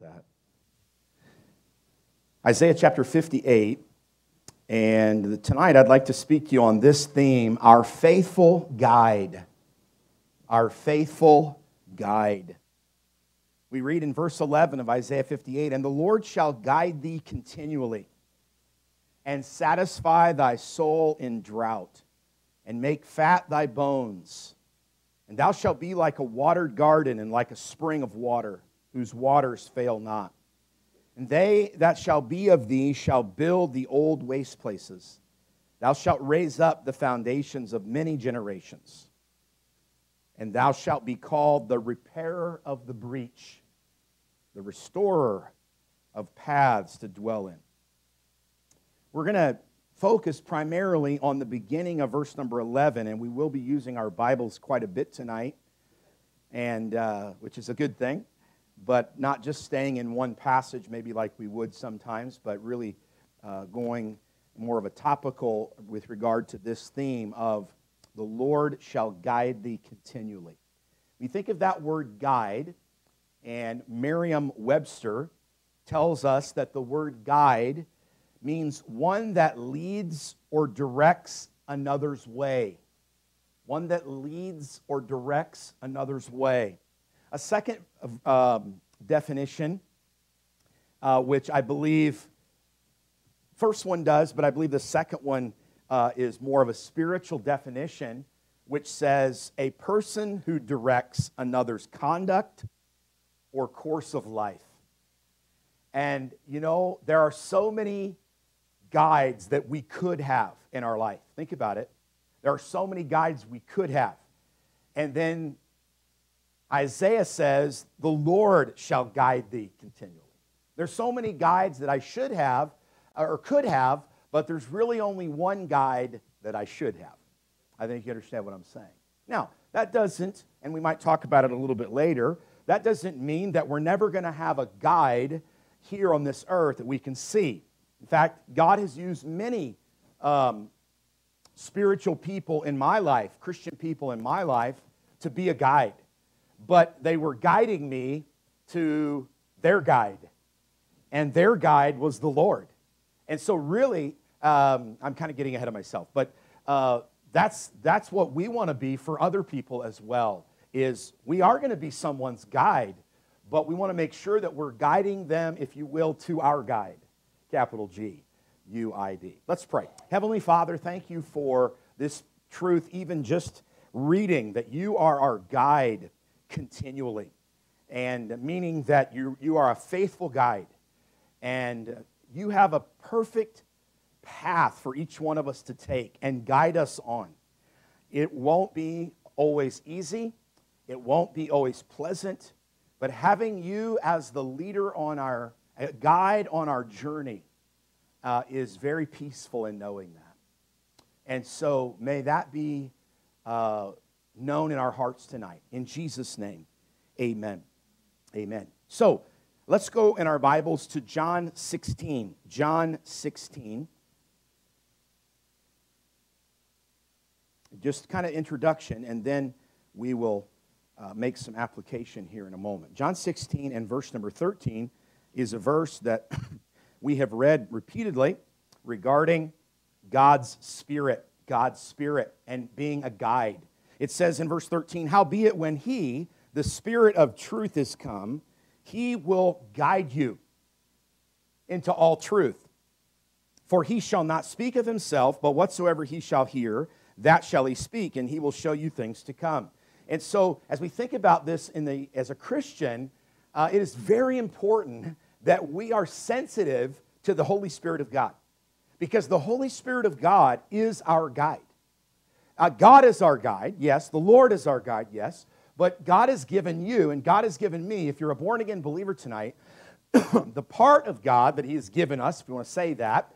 that. Isaiah chapter 58. And tonight I'd like to speak to you on this theme our faithful guide. Our faithful guide. We read in verse 11 of Isaiah 58 And the Lord shall guide thee continually, and satisfy thy soul in drought, and make fat thy bones. And thou shalt be like a watered garden and like a spring of water, whose waters fail not. And they that shall be of thee shall build the old waste places. Thou shalt raise up the foundations of many generations. And thou shalt be called the repairer of the breach, the restorer of paths to dwell in. We're going to focus primarily on the beginning of verse number 11, and we will be using our Bibles quite a bit tonight, and uh, which is a good thing but not just staying in one passage, maybe like we would sometimes, but really uh, going more of a topical with regard to this theme of the Lord shall guide thee continually. We think of that word guide, and Merriam Webster tells us that the word guide means one that leads or directs another's way. One that leads or directs another's way. A second um, definition, uh, which I believe first one does, but I believe the second one uh, is more of a spiritual definition, which says a person who directs another's conduct or course of life. And you know, there are so many guides that we could have in our life. Think about it. There are so many guides we could have. And then Isaiah says, The Lord shall guide thee continually. There's so many guides that I should have or could have, but there's really only one guide that I should have. I think you understand what I'm saying. Now, that doesn't, and we might talk about it a little bit later, that doesn't mean that we're never going to have a guide here on this earth that we can see. In fact, God has used many um, spiritual people in my life, Christian people in my life, to be a guide but they were guiding me to their guide. And their guide was the Lord. And so, really, um, I'm kind of getting ahead of myself, but uh, that's, that's what we want to be for other people as well is we are going to be someone's guide but we want to make sure that we're guiding them if you will to our guide capital g u-i-d let's pray heavenly father thank you for this truth even just reading that you are our guide continually. And meaning that you, you are a faithful guide and you have a perfect path for each one of us to take and guide us on. It won't be always easy, it won't be always pleasant, but having you as the leader on our guide on our journey uh, is very peaceful in knowing that. And so may that be uh, known in our hearts tonight. In Jesus' name, amen. Amen. So let's go in our Bibles to John 16. John 16. Just kind of introduction, and then we will uh, make some application here in a moment. John 16 and verse number 13 is a verse that we have read repeatedly regarding God's Spirit, God's Spirit, and being a guide. It says in verse 13, Howbeit, when he, the Spirit of truth, is come, he will guide you into all truth. For he shall not speak of himself, but whatsoever he shall hear, that shall he speak, and he will show you things to come. And so, as we think about this in the, as a Christian, uh, it is very important that we are sensitive to the Holy Spirit of God. Because the Holy Spirit of God is our guide. Uh, God is our guide, yes. The Lord is our guide, yes. But God has given you, and God has given me, if you're a born again believer tonight, the part of God that He has given us, if you want to say that,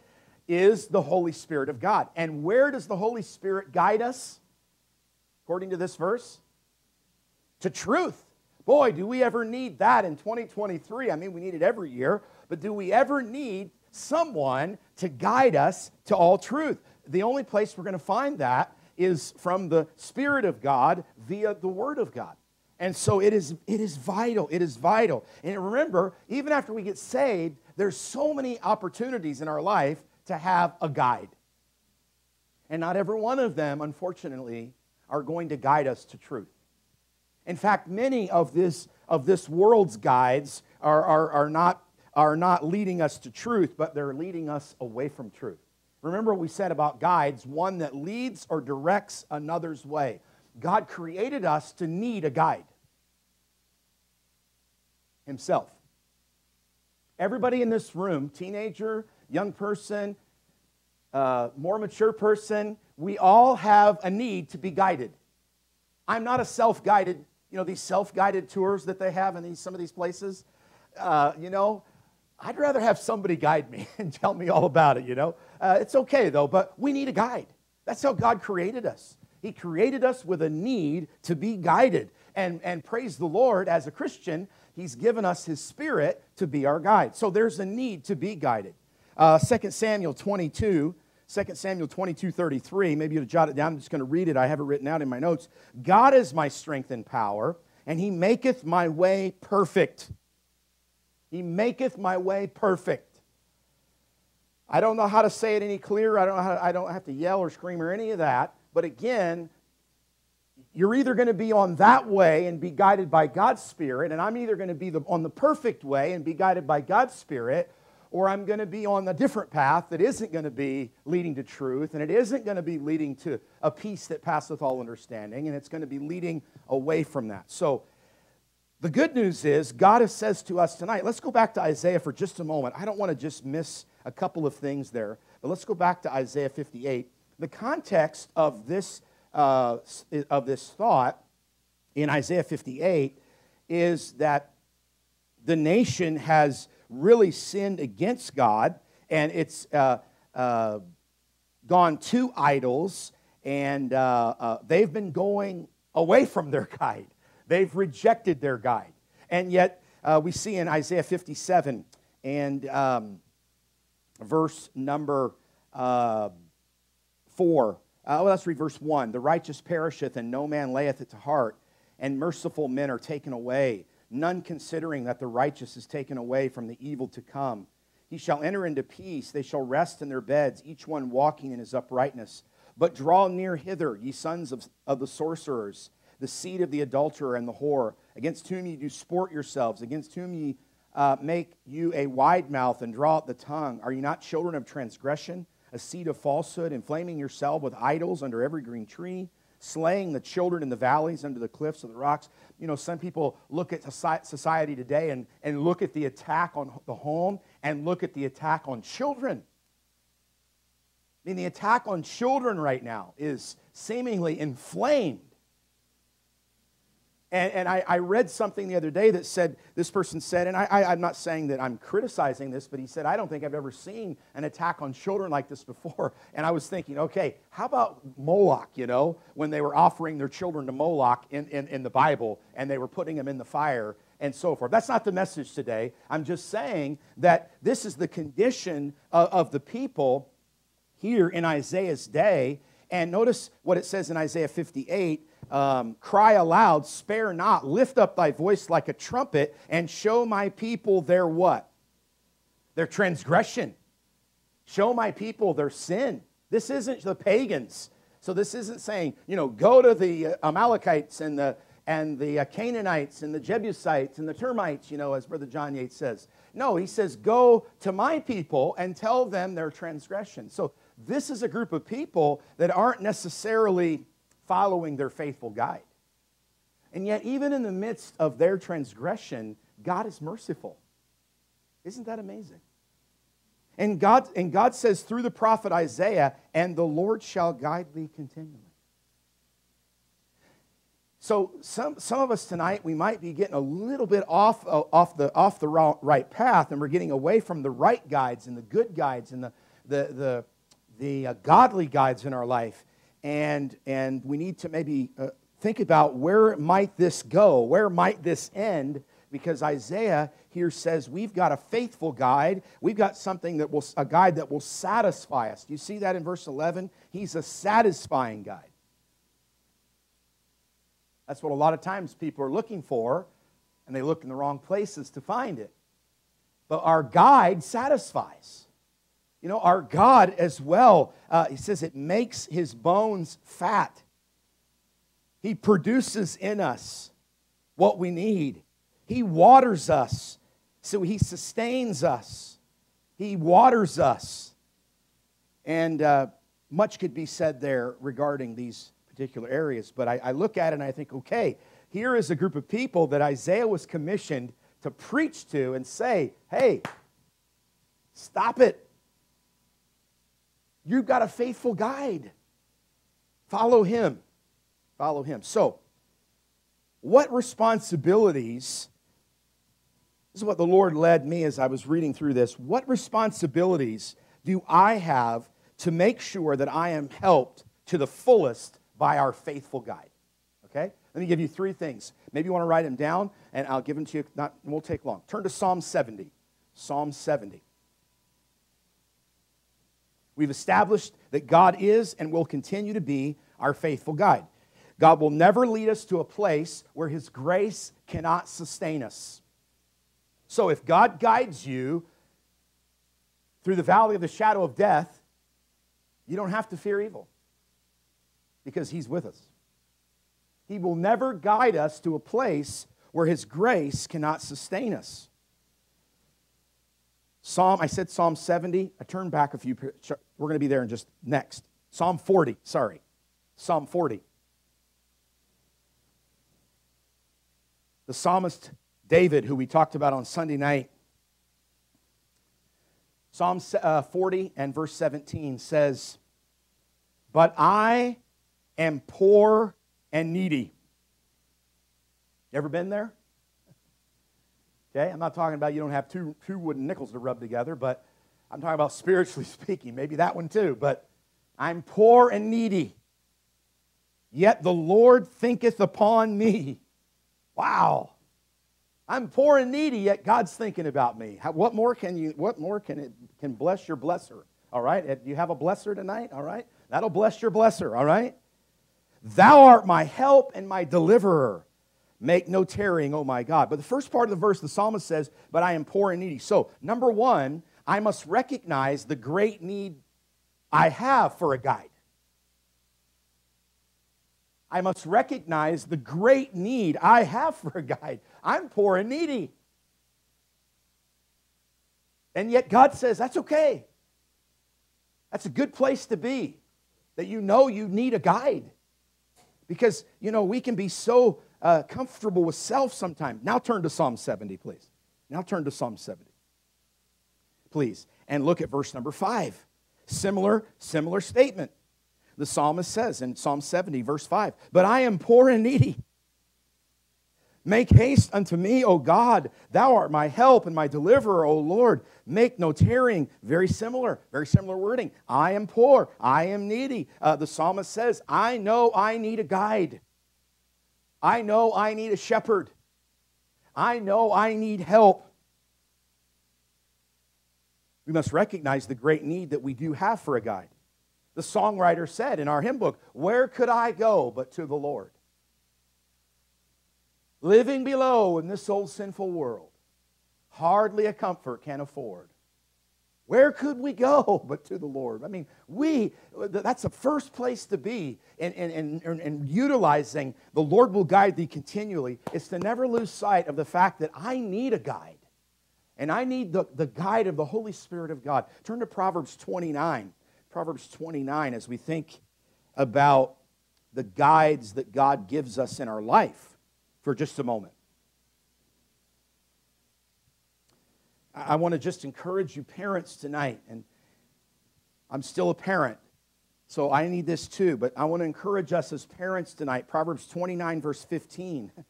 is the Holy Spirit of God. And where does the Holy Spirit guide us, according to this verse? To truth. Boy, do we ever need that in 2023. I mean, we need it every year, but do we ever need someone to guide us to all truth? The only place we're going to find that is from the Spirit of God via the Word of God. And so it is, it is vital. It is vital. And remember, even after we get saved, there's so many opportunities in our life to have a guide. And not every one of them, unfortunately, are going to guide us to truth. In fact, many of this, of this world's guides are, are, are, not, are not leading us to truth, but they're leading us away from truth. Remember we said about guides one that leads or directs another's way. God created us to need a guide Himself. Everybody in this room, teenager, young person, uh, more mature person, we all have a need to be guided. I'm not a self guided, you know, these self guided tours that they have in these, some of these places. Uh, you know, I'd rather have somebody guide me and tell me all about it, you know. Uh, it's okay though, but we need a guide. That's how God created us. He created us with a need to be guided. And, and praise the Lord, as a Christian, He's given us His Spirit to be our guide. So there's a need to be guided. Uh, 2 Samuel 22, 2 Samuel 22, 33. Maybe you'll jot it down. I'm just going to read it. I have it written out in my notes. God is my strength and power, and He maketh my way perfect. He maketh my way perfect. I don't know how to say it any clearer. I don't, to, I don't have to yell or scream or any of that. But again, you're either going to be on that way and be guided by God's Spirit, and I'm either going to be the, on the perfect way and be guided by God's Spirit, or I'm going to be on a different path that isn't going to be leading to truth, and it isn't going to be leading to a peace that passeth all understanding, and it's going to be leading away from that. So, the good news is, God says to us tonight, let's go back to Isaiah for just a moment. I don't want to just miss a couple of things there, but let's go back to Isaiah 58. The context of this, uh, of this thought in Isaiah 58 is that the nation has really sinned against God and it's uh, uh, gone to idols and uh, uh, they've been going away from their guide. They've rejected their guide. And yet, uh, we see in Isaiah 57 and um, verse number uh, 4. Uh, well, let's read verse 1. The righteous perisheth, and no man layeth it to heart, and merciful men are taken away, none considering that the righteous is taken away from the evil to come. He shall enter into peace, they shall rest in their beds, each one walking in his uprightness. But draw near hither, ye sons of, of the sorcerers, the seed of the adulterer and the whore, against whom ye do sport yourselves, against whom ye uh, make you a wide mouth and draw out the tongue. Are you not children of transgression, a seed of falsehood, inflaming yourself with idols under every green tree, slaying the children in the valleys under the cliffs of the rocks? You know, some people look at society today and, and look at the attack on the home and look at the attack on children. I mean, the attack on children right now is seemingly inflamed and, and I, I, read something the other day that said, this person said, and I, I, I'm not saying that I'm criticizing this, but he said, I don't think I've ever seen an attack on children like this before. And I was thinking, okay, how about Moloch, you know, when they were offering their children to Moloch in, in, in the Bible and they were putting them in the fire and so forth. That's not the message today. I'm just saying that this is the condition of, of the people here in Isaiah's day. And notice what it says in Isaiah 58 um, cry aloud, spare not, lift up thy voice like a trumpet, and show my people their what? Their transgression. Show my people their sin. This isn't the pagans. So this isn't saying, you know, go to the uh, Amalekites and the and the uh, Canaanites and the Jebusites and the termites, you know, as Brother John Yates says. No, he says, go to my people and tell them their transgression. So this is a group of people that aren't necessarily following their faithful guide. And yet, even in the midst of their transgression, God is merciful. Isn't that amazing? And God, and God says through the prophet Isaiah, and the Lord shall guide thee continually. So some, some of us tonight, we might be getting a little bit off, uh, off, the, off the right path, and we're getting away from the right guides and the good guides and the, the, the, the uh, godly guides in our life and, and we need to maybe uh, think about where might this go? Where might this end? Because Isaiah here says we've got a faithful guide. We've got something that will, a guide that will satisfy us. Do you see that in verse 11? He's a satisfying guide. That's what a lot of times people are looking for, and they look in the wrong places to find it. But our guide satisfies. You know, our God as well, uh, he says it makes his bones fat. He produces in us what we need. He waters us, so he sustains us. He waters us. And uh, much could be said there regarding these particular areas. But I, I look at it and I think, okay, here is a group of people that Isaiah was commissioned to preach to and say, hey, stop it. You've got a faithful guide. Follow him. Follow him. So, what responsibilities, this is what the Lord led me as I was reading through this. What responsibilities do I have to make sure that I am helped to the fullest by our faithful guide. Okay? Let me give you three things. Maybe you want to write them down, and I'll give them to you. Not, won't take long. Turn to Psalm 70. Psalm 70. We've established that God is and will continue to be our faithful guide. God will never lead us to a place where His grace cannot sustain us. So if God guides you through the valley of the shadow of death, you don't have to fear evil because He's with us. He will never guide us to a place where His grace cannot sustain us. Psalm, I said Psalm 70. I turn back a few. We're going to be there in just next. Psalm 40, sorry. Psalm 40. The psalmist David, who we talked about on Sunday night, Psalm uh, 40 and verse 17 says, But I am poor and needy. You ever been there? Okay, I'm not talking about you don't have two, two wooden nickels to rub together, but I'm talking about spiritually speaking. Maybe that one too. But I'm poor and needy. Yet the Lord thinketh upon me. Wow. I'm poor and needy, yet God's thinking about me. How, what more can you? What more can it can bless your blesser? All right. You have a blesser tonight? All right. That'll bless your blesser. All right. Thou art my help and my deliverer. Make no tarrying, oh my God. But the first part of the verse, the psalmist says, But I am poor and needy. So, number one, I must recognize the great need I have for a guide. I must recognize the great need I have for a guide. I'm poor and needy. And yet God says, that's okay. That's a good place to be, that you know you need a guide. Because, you know, we can be so uh, comfortable with self sometimes. Now turn to Psalm 70, please. Now turn to Psalm 70, please. And look at verse number 5. Similar, similar statement. The psalmist says in Psalm 70, verse 5, But I am poor and needy. Make haste unto me, O God. Thou art my help and my deliverer, O Lord. Make no tarrying. Very similar, very similar wording. I am poor. I am needy. Uh, the psalmist says, I know I need a guide. I know I need a shepherd. I know I need help. We must recognize the great need that we do have for a guide. The songwriter said in our hymn book, Where could I go but to the Lord? living below in this old sinful world, hardly a comfort can afford. Where could we go but to the Lord? I mean, we, that's the first place to be in, in, in, in, utilizing the Lord will guide thee continually. Is to never lose sight of the fact that I need a guide. And I need the, the guide of the Holy Spirit of God. Turn to Proverbs 29. Proverbs 29 as we think about the guides that God gives us in our life for just a moment. I want to just encourage you, parents, tonight. And I'm still a parent, so I need this too. But I want to encourage us as parents tonight. Proverbs 29, verse 15.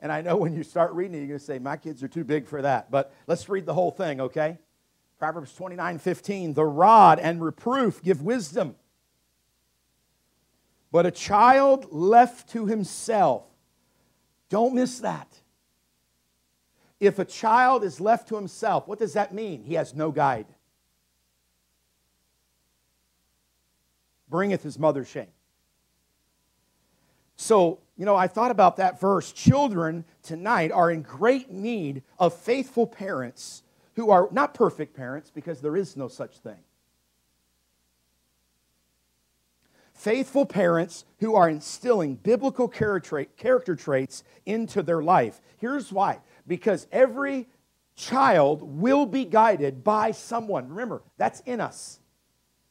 And I know when you start reading it, you're going to say, My kids are too big for that. But let's read the whole thing, okay? Proverbs 29, 15. The rod and reproof give wisdom. But a child left to himself don't miss that. If a child is left to himself, what does that mean? He has no guide. Bringeth his mother shame. So, you know, I thought about that verse. Children tonight are in great need of faithful parents who are not perfect parents because there is no such thing. Faithful parents who are instilling biblical character traits into their life. Here's why because every child will be guided by someone. Remember, that's in us.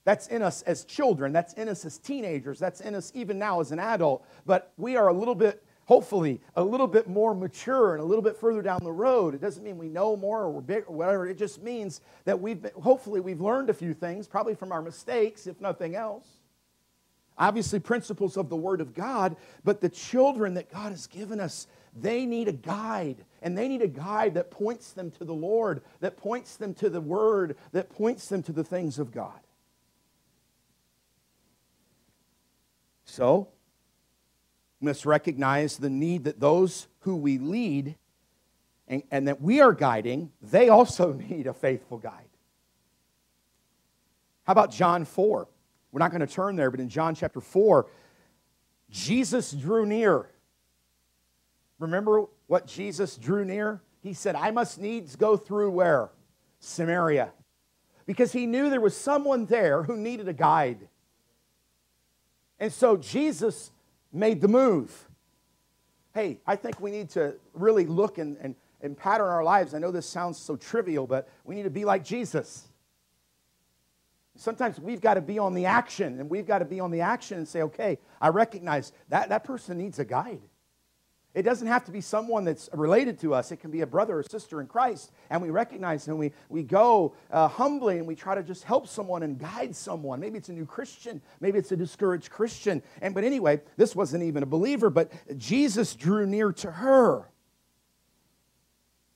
That's in us as children. That's in us as teenagers. That's in us even now as an adult. But we are a little bit, hopefully, a little bit more mature and a little bit further down the road. It doesn't mean we know more or we're big or whatever. It just means that we've, been, hopefully, we've learned a few things, probably from our mistakes, if nothing else. Obviously, principles of the Word of God, but the children that God has given us, they need a guide. And they need a guide that points them to the Lord, that points them to the Word, that points them to the things of God. So, we must recognize the need that those who we lead and, and that we are guiding, they also need a faithful guide. How about John 4? We're not going to turn there, but in John chapter 4, Jesus drew near. Remember what Jesus drew near? He said, I must needs go through where? Samaria. Because he knew there was someone there who needed a guide. And so Jesus made the move. Hey, I think we need to really look and, and, and pattern our lives. I know this sounds so trivial, but we need to be like Jesus. Sometimes we've got to be on the action, and we've got to be on the action and say, okay, I recognize that, that person needs a guide. It doesn't have to be someone that's related to us. It can be a brother or sister in Christ. And we recognize and we, we go uh, humbly and we try to just help someone and guide someone. Maybe it's a new Christian. Maybe it's a discouraged Christian. And but anyway, this wasn't even a believer, but Jesus drew near to her.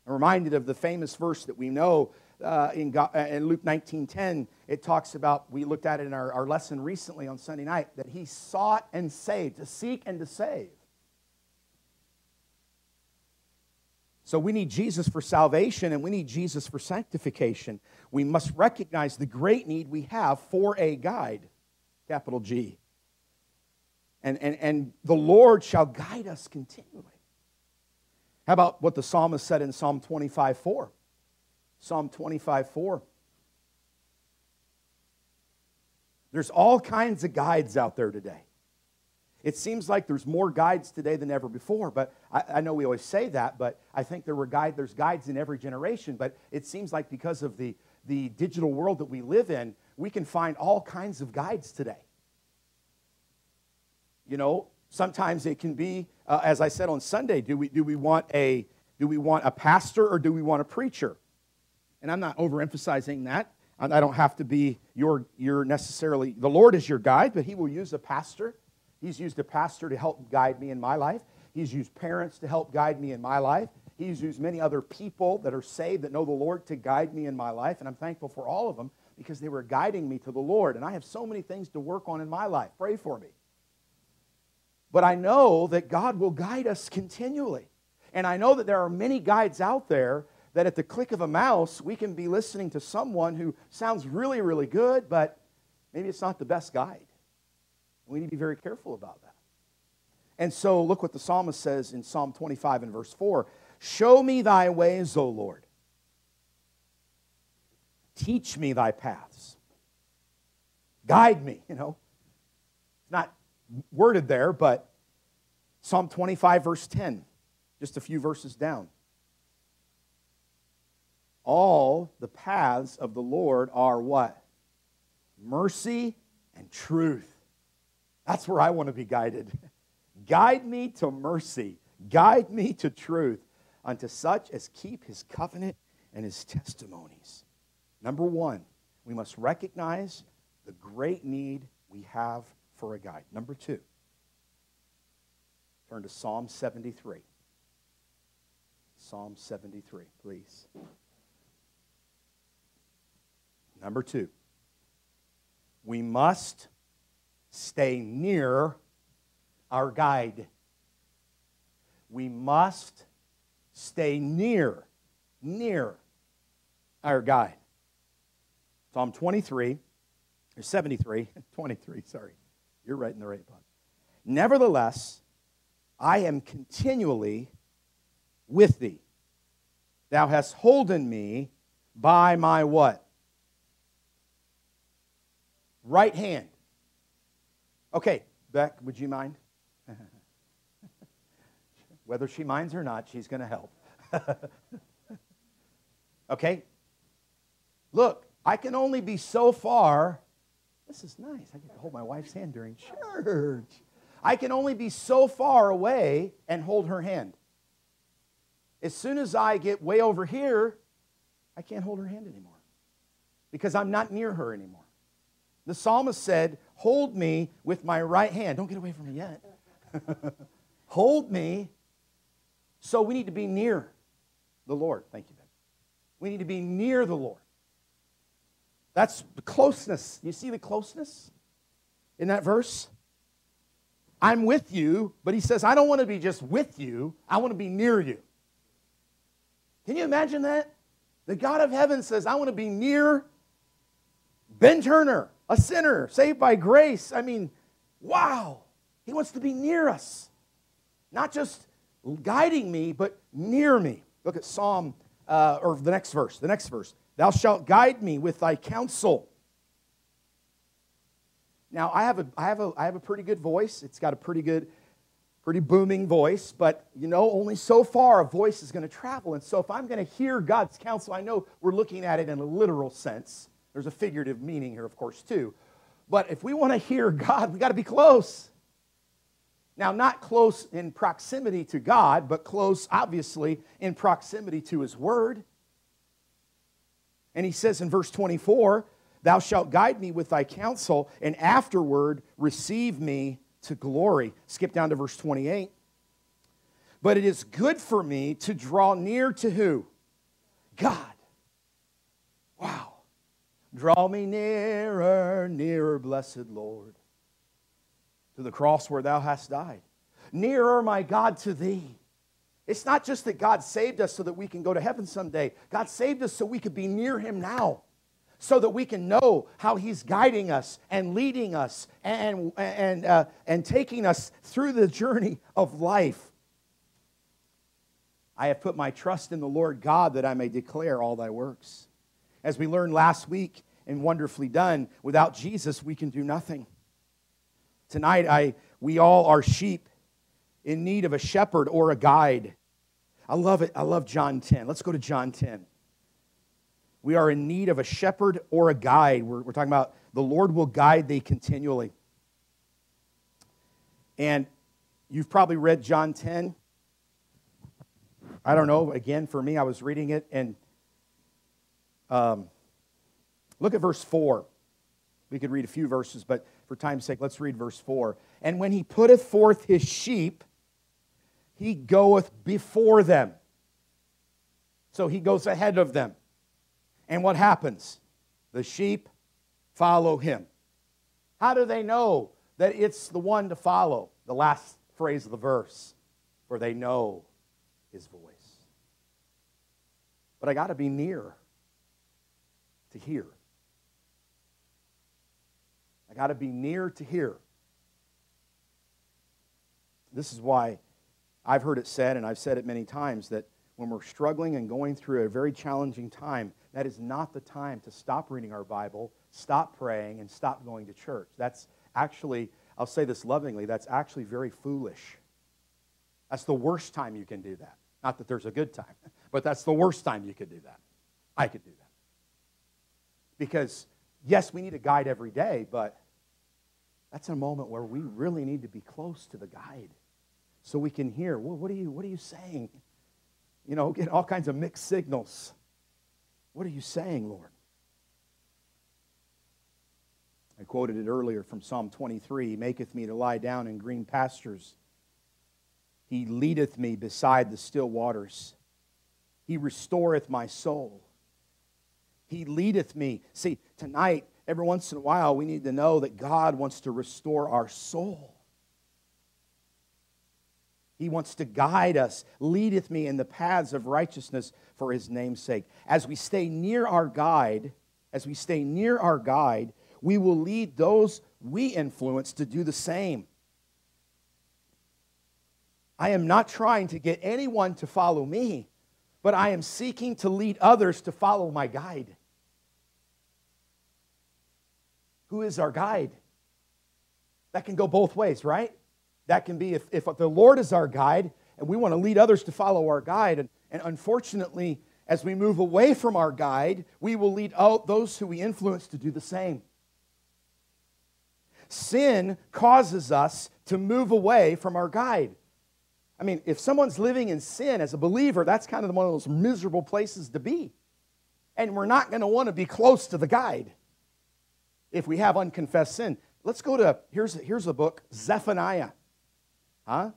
I'm reminded of the famous verse that we know uh, in, God, uh, in Luke 19.10. It talks about, we looked at it in our, our lesson recently on Sunday night, that he sought and saved, to seek and to save. So we need Jesus for salvation and we need Jesus for sanctification. We must recognize the great need we have for a guide, capital G. And, and, and the Lord shall guide us continually. How about what the psalmist said in Psalm 25 4? Psalm 25 4. There's all kinds of guides out there today. It seems like there's more guides today than ever before, but I, I, know we always say that, but I think there were guide, there's guides in every generation, but it seems like because of the, the digital world that we live in, we can find all kinds of guides today. You know, sometimes it can be, uh, as I said on Sunday, do we, do, we want a, do we want a pastor or do we want a preacher? And I'm not overemphasizing that. I don't have to be your, your necessarily, the Lord is your guide, but He will use a pastor He's used a pastor to help guide me in my life. He's used parents to help guide me in my life. He's used many other people that are saved that know the Lord to guide me in my life. And I'm thankful for all of them because they were guiding me to the Lord. And I have so many things to work on in my life. Pray for me. But I know that God will guide us continually. And I know that there are many guides out there that at the click of a mouse, we can be listening to someone who sounds really, really good, but maybe it's not the best guide. We need to be very careful about that. And so look what the psalmist says in Psalm 25 and verse 4 Show me thy ways, O Lord. Teach me thy paths. Guide me, you know. It's not worded there, but Psalm 25, verse 10, just a few verses down. All the paths of the Lord are what? Mercy and truth that's where I want to be guided. Guide me to mercy, guide me to truth, unto such as keep his covenant and his testimonies. Number one, we must recognize the great need we have for a guide. Number two, turn to Psalm 73. Psalm 73, please. Number two, we must stay near our guide. We must stay near, near our guide. Psalm 23, or 73, 23, sorry. You're right in the right book. Nevertheless, I am continually with thee. Thou hast holden me by my what? Right hand. Okay, Beck, would you mind? Whether she minds or not, she's going to help. okay? Look, I can only be so far. This is nice. I get to hold my wife's hand during church. I can only be so far away and hold her hand. As soon as I get way over here, I can't hold her hand anymore because I'm not near her anymore. The psalmist said, Hold me with my right hand. Don't get away from me yet. hold me. So we need to be near the Lord. Thank you, Ben. We need to be near the Lord. That's the closeness. You see the closeness in that verse? I'm with you, but he says, I don't want to be just with you, I want to be near you. Can you imagine that? The God of heaven says, I want to be near Ben Turner, a sinner, saved by grace. I mean, wow. He wants to be near us. Not just guiding me, but near me. Look at Psalm, uh, or the next verse, the next verse. Thou shalt guide me with thy counsel. Now, I have a, I have a, I have a pretty good voice. It's got a pretty good, pretty booming voice, but you know, only so far a voice is going to travel. And so, if I'm going to hear God's counsel, I know we're looking at it in a literal sense. There's a figurative meaning here, of course, too. But if we want to hear God, we got to be close. Now, not close in proximity to God, but close, obviously, in proximity to His Word. And He says in verse 24, Thou shalt guide me with thy counsel, and afterward receive me to glory. Skip down to verse 28. But it is good for me to draw near to who? God. Draw me nearer, nearer, blessed Lord to the cross where thou hast died. Nearer, my God, to thee. It's not just that God saved us so that we can go to heaven someday. God saved us so we could be near him now, so that we can know how he's guiding us and leading us and, and, uh, and taking us through the journey of life. I have put my trust in the Lord God that I may declare all thy works. As we learned last week and wonderfully done, without Jesus, we can do nothing. Tonight, I, we all are sheep in need of a shepherd or a guide. I love it. I love John 10. Let's go to John 10. We are in need of a shepherd or a guide. We're, we're talking about the Lord will guide thee continually. And you've probably read John 10. I don't know. Again, for me, I was reading it and um, look at verse 4. We could read a few verses, but for time's sake, let's read verse 4. And when he putteth forth his sheep, he goeth before them. So he goes ahead of them. And what happens? The sheep follow him. How do they know that it's the one to follow? The last phrase of the verse, for they know his voice. But I got to be near to hear. Got to be near to hear. This is why I've heard it said, and I've said it many times, that when we're struggling and going through a very challenging time, that is not the time to stop reading our Bible, stop praying, and stop going to church. That's actually, I'll say this lovingly, that's actually very foolish. That's the worst time you can do that. Not that there's a good time, but that's the worst time you could do that. I could do that. Because yes, we need a guide every day, but that's a moment where we really need to be close to the guide so we can hear, well, what are you, what are you saying? You know, get all kinds of mixed signals. What are you saying, Lord? I quoted it earlier from Psalm 23 He maketh me to lie down in green pastures. He leadeth me beside the still waters. He restoreth my soul. He leadeth me. See, tonight, every once in a while, we need to know that God wants to restore our soul. He wants to guide us, leadeth me in the paths of righteousness for his name's sake. As we stay near our guide, as we stay near our guide, we will lead those we influence to do the same. I am not trying to get anyone to follow me, but I am seeking to lead others to follow my guide. Who is our guide? That can go both ways, right? That can be if, if the Lord is our guide and we want to lead others to follow our guide. And, and unfortunately, as we move away from our guide, we will lead out those who we influence to do the same. Sin causes us to move away from our guide. I mean, if someone's living in sin as a believer, that's kind of one of those miserable places to be. And we're not going to want to be close to the guide if we have unconfessed sin. Let's go to, here's, here's a book, Zephaniah. Huh?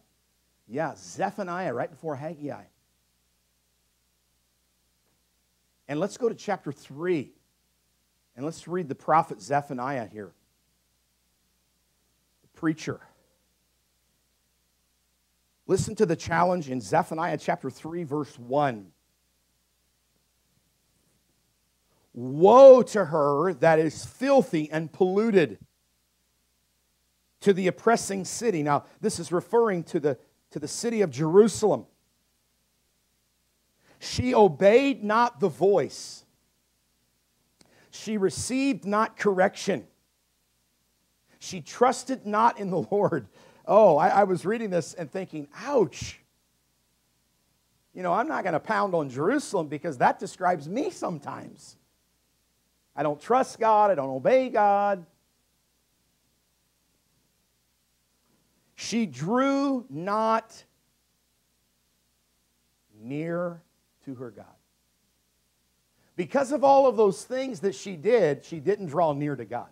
Yeah, Zephaniah, right before Haggai. And let's go to chapter 3. And let's read the prophet Zephaniah here. The preacher. Listen to the challenge in Zephaniah chapter 3, verse 1. Woe to her that is filthy and polluted, to the oppressing city. Now, this is referring to the, to the city of Jerusalem. She obeyed not the voice. She received not correction. She trusted not in the Lord. Oh, I, I was reading this and thinking, ouch. You know, I'm not going to pound on Jerusalem because that describes me sometimes. I don't trust God, I don't obey God. She drew not near to her God. Because of all of those things that she did, she didn't draw near to God.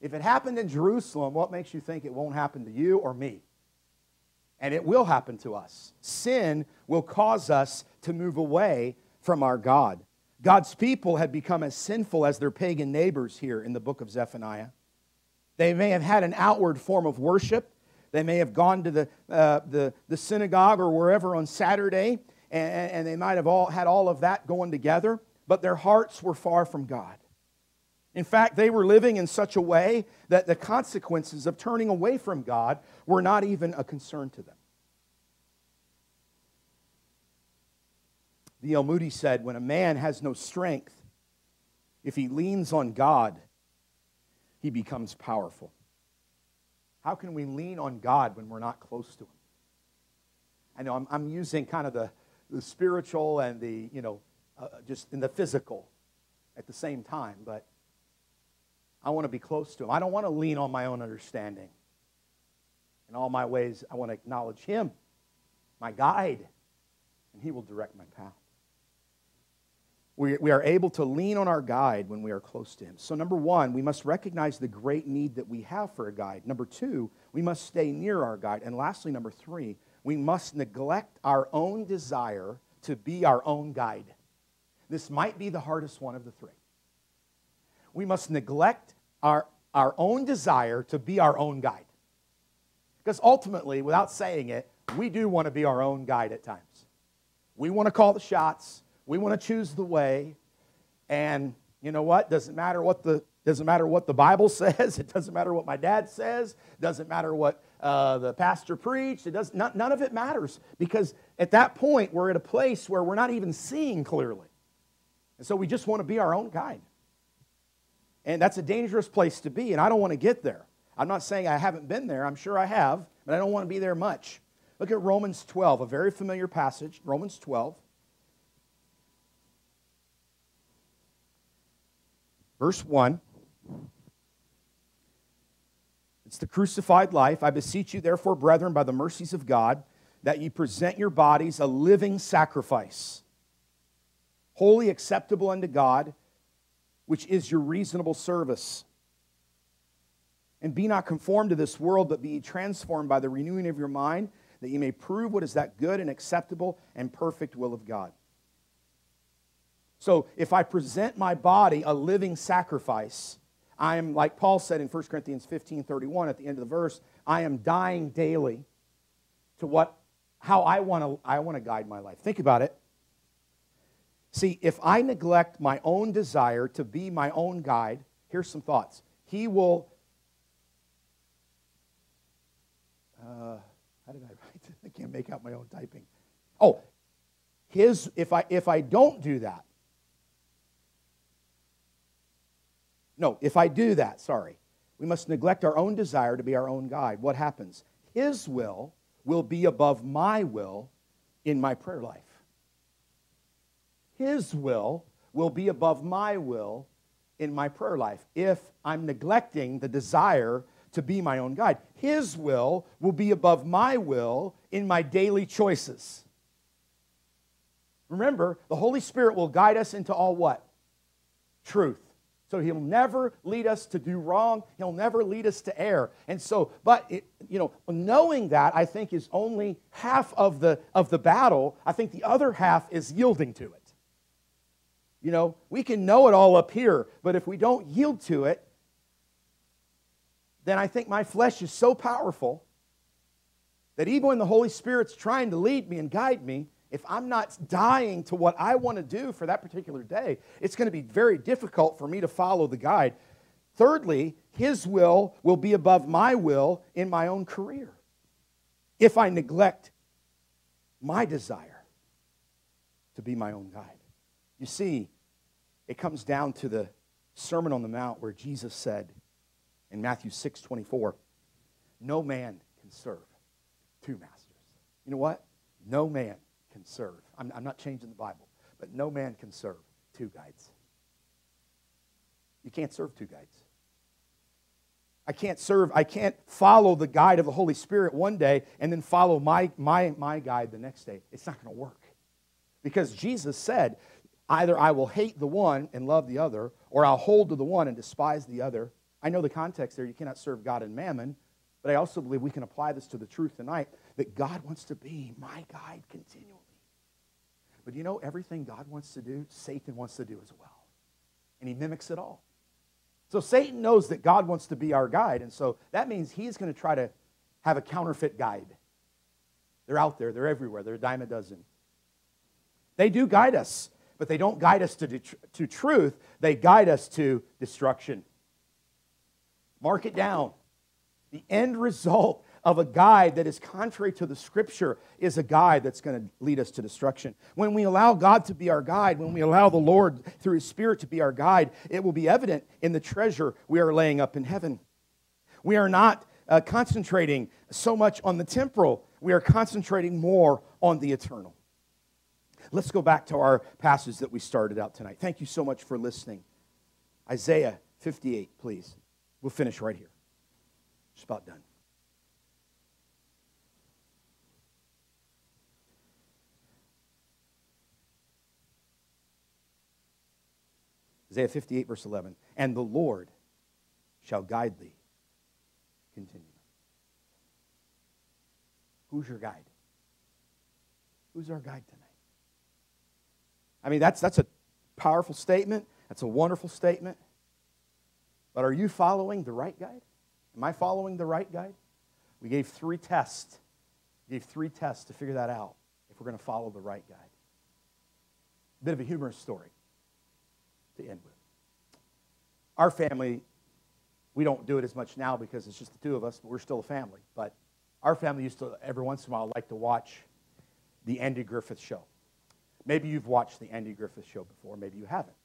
If it happened in Jerusalem, what makes you think it won't happen to you or me? And it will happen to us. Sin will cause us to move away from our God. God's people had become as sinful as their pagan neighbors here in the book of Zephaniah. They may have had an outward form of worship. They may have gone to the, uh, the, the synagogue or wherever on Saturday, and, and they might have all had all of that going together, but their hearts were far from God. In fact, they were living in such a way that the consequences of turning away from God were not even a concern to them. D.L. Moody said, When a man has no strength, if he leans on God, he becomes powerful. How can we lean on God when we're not close to him? I know I'm, I'm using kind of the, the spiritual and the, you know, uh, just in the physical at the same time, but I want to be close to Him. I don't want to lean on my own understanding. In all my ways, I want to acknowledge Him, my guide, and He will direct my path. We, we are able to lean on our guide when we are close to Him. So, number one, we must recognize the great need that we have for a guide. Number two, we must stay near our guide. And lastly, number three, we must neglect our own desire to be our own guide. This might be the hardest one of the three. We must neglect our, our own desire to be our own guide. Because ultimately, without saying it, we do want to be our own guide at times. We want to call the shots, we want to choose the way, and you know what? Doesn't matter what the doesn't matter what the Bible says. It doesn't matter what my dad says. Doesn't matter what uh, the pastor preached. It does, none, none of it matters because at that point we're at a place where we're not even seeing clearly. And so we just want to be our own guide. And that's a dangerous place to be, and I don't want to get there. I'm not saying I haven't been there, I'm sure I have, but I don't want to be there much. Look at Romans 12, a very familiar passage, Romans 12. Verse 1. It's the crucified life. I beseech you, therefore, brethren, by the mercies of God, that ye present your bodies a living sacrifice, wholly acceptable unto God, which is your reasonable service. And be not conformed to this world, but be transformed by the renewing of your mind, that ye may prove what is that good and acceptable and perfect will of God. So, if I present my body a living sacrifice, I am, like Paul said in 1 Corinthians 15 31 at the end of the verse, I am dying daily to what, how I want to I want to guide my life. Think about it. See, if I neglect my own desire to be my own guide, here's some thoughts. He will. Uh, how did I write? I can't make out my own typing. Oh, his if I if I don't do that. No, if I do that, sorry. We must neglect our own desire to be our own guide. What happens? His will will be above my will in my prayer life. His will will be above my will in my prayer life if I'm neglecting the desire to be my own guide. His will will be above my will in my daily choices. Remember, the Holy Spirit will guide us into all what? Truth. So he'll never lead us to do wrong. He'll never lead us to err. And so, but it, you know, knowing that I think is only half of the of the battle. I think the other half is yielding to it. You know, we can know it all up here, but if we don't yield to it, then I think my flesh is so powerful that even when the Holy Spirit's trying to lead me and guide me, if I'm not dying to what I want to do for that particular day, it's going to be very difficult for me to follow the guide. Thirdly, His will will be above my will in my own career. If I neglect my desire to be my own guide. You see, it comes down to the Sermon on the Mount where Jesus said in Matthew 6 24, No man can serve two masters. You know what? No man can serve. I'm, I'm not changing the Bible, but no man can serve two guides. You can't serve two guides. I can't serve, I can't follow the guide of the Holy Spirit one day and then follow my, my, my guide the next day. It's not going to work. Because Jesus said, either I will hate the one and love the other, or I'll hold to the one and despise the other. I know the context there. You cannot serve God and mammon. But I also believe we can apply this to the truth tonight that God wants to be my guide continually. But you know, everything God wants to do, Satan wants to do as well. And he mimics it all. So Satan knows that God wants to be our guide. And so that means he's going to try to have a counterfeit guide. They're out there, they're everywhere, they're a dime a dozen. They do guide us, but they don't guide us to, to truth, they guide us to destruction. Mark it down. The end result of a guide that is contrary to the scripture is a guide that's going to lead us to destruction. When we allow God to be our guide, when we allow the Lord through his spirit to be our guide, it will be evident in the treasure we are laying up in heaven. We are not uh, concentrating so much on the temporal, we are concentrating more on the eternal. Let's go back to our passage that we started out tonight. Thank you so much for listening. Isaiah 58, please. We'll finish right here. Just about done. Isaiah 58, verse 11. And the Lord shall guide thee. Continue. Who's your guide? Who's our guide tonight? I mean, that's, that's a powerful statement. That's a wonderful statement. But are you following the right guide? Am I following the right guide? We gave three tests. We gave three tests to figure that out if we're going to follow the right guide. A bit of a humorous story to end with. Our family, we don't do it as much now because it's just the two of us, but we're still a family. But our family used to, every once in a while, like to watch the Andy Griffith Show. Maybe you've watched the Andy Griffith Show before, maybe you haven't.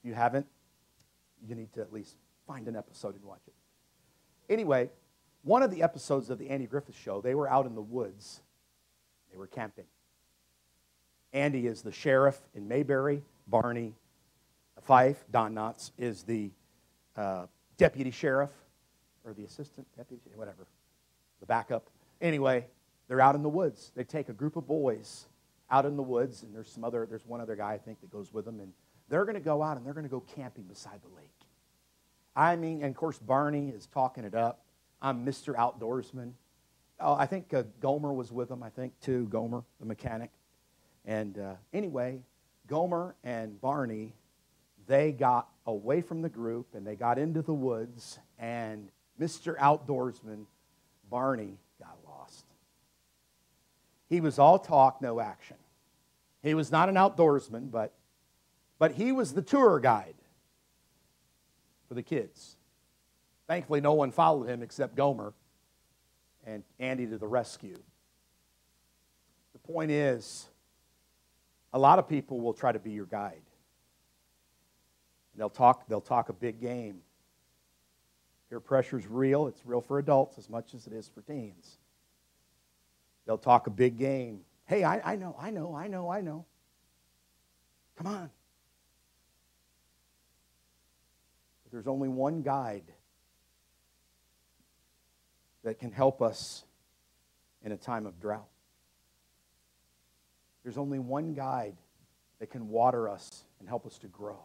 If you haven't, you need to at least find an episode and watch it. Anyway, one of the episodes of the Andy Griffith Show, they were out in the woods. They were camping. Andy is the sheriff in Mayberry. Barney Fife, Don Knotts, is the uh, deputy sheriff or the assistant deputy, whatever, the backup. Anyway, they're out in the woods. They take a group of boys out in the woods, and there's some other, there's one other guy I think that goes with them, and they're going to go out and they're going to go camping beside the lake. I mean, and of course, Barney is talking it up. I'm Mr. Outdoorsman. Oh, I think uh, Gomer was with them, I think, too, Gomer, the mechanic. And uh, anyway, Gomer and Barney, they got away from the group and they got into the woods, and Mr. Outdoorsman, Barney, got lost. He was all talk, no action. He was not an outdoorsman, but, but he was the tour guide for the kids. Thankfully, no one followed him except Gomer and Andy to the rescue. The point is, a lot of people will try to be your guide. They'll talk, they'll talk a big game. Peer pressure is real. It's real for adults as much as it is for teens. They'll talk a big game. Hey, I, I know, I know, I know, I know. Come on. But there's only one guide that can help us in a time of drought. There's only one guide that can water us and help us to grow.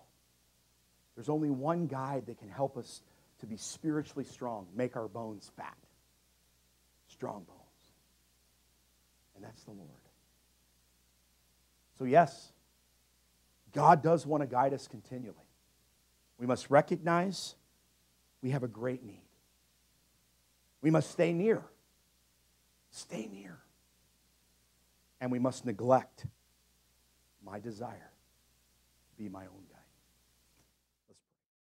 There's only one guide that can help us to be spiritually strong, make our bones fat. Strong bones. And that's the Lord. So, yes, God does want to guide us continually. We must recognize we have a great need. We must stay near. Stay near. And we must neglect my desire to be my own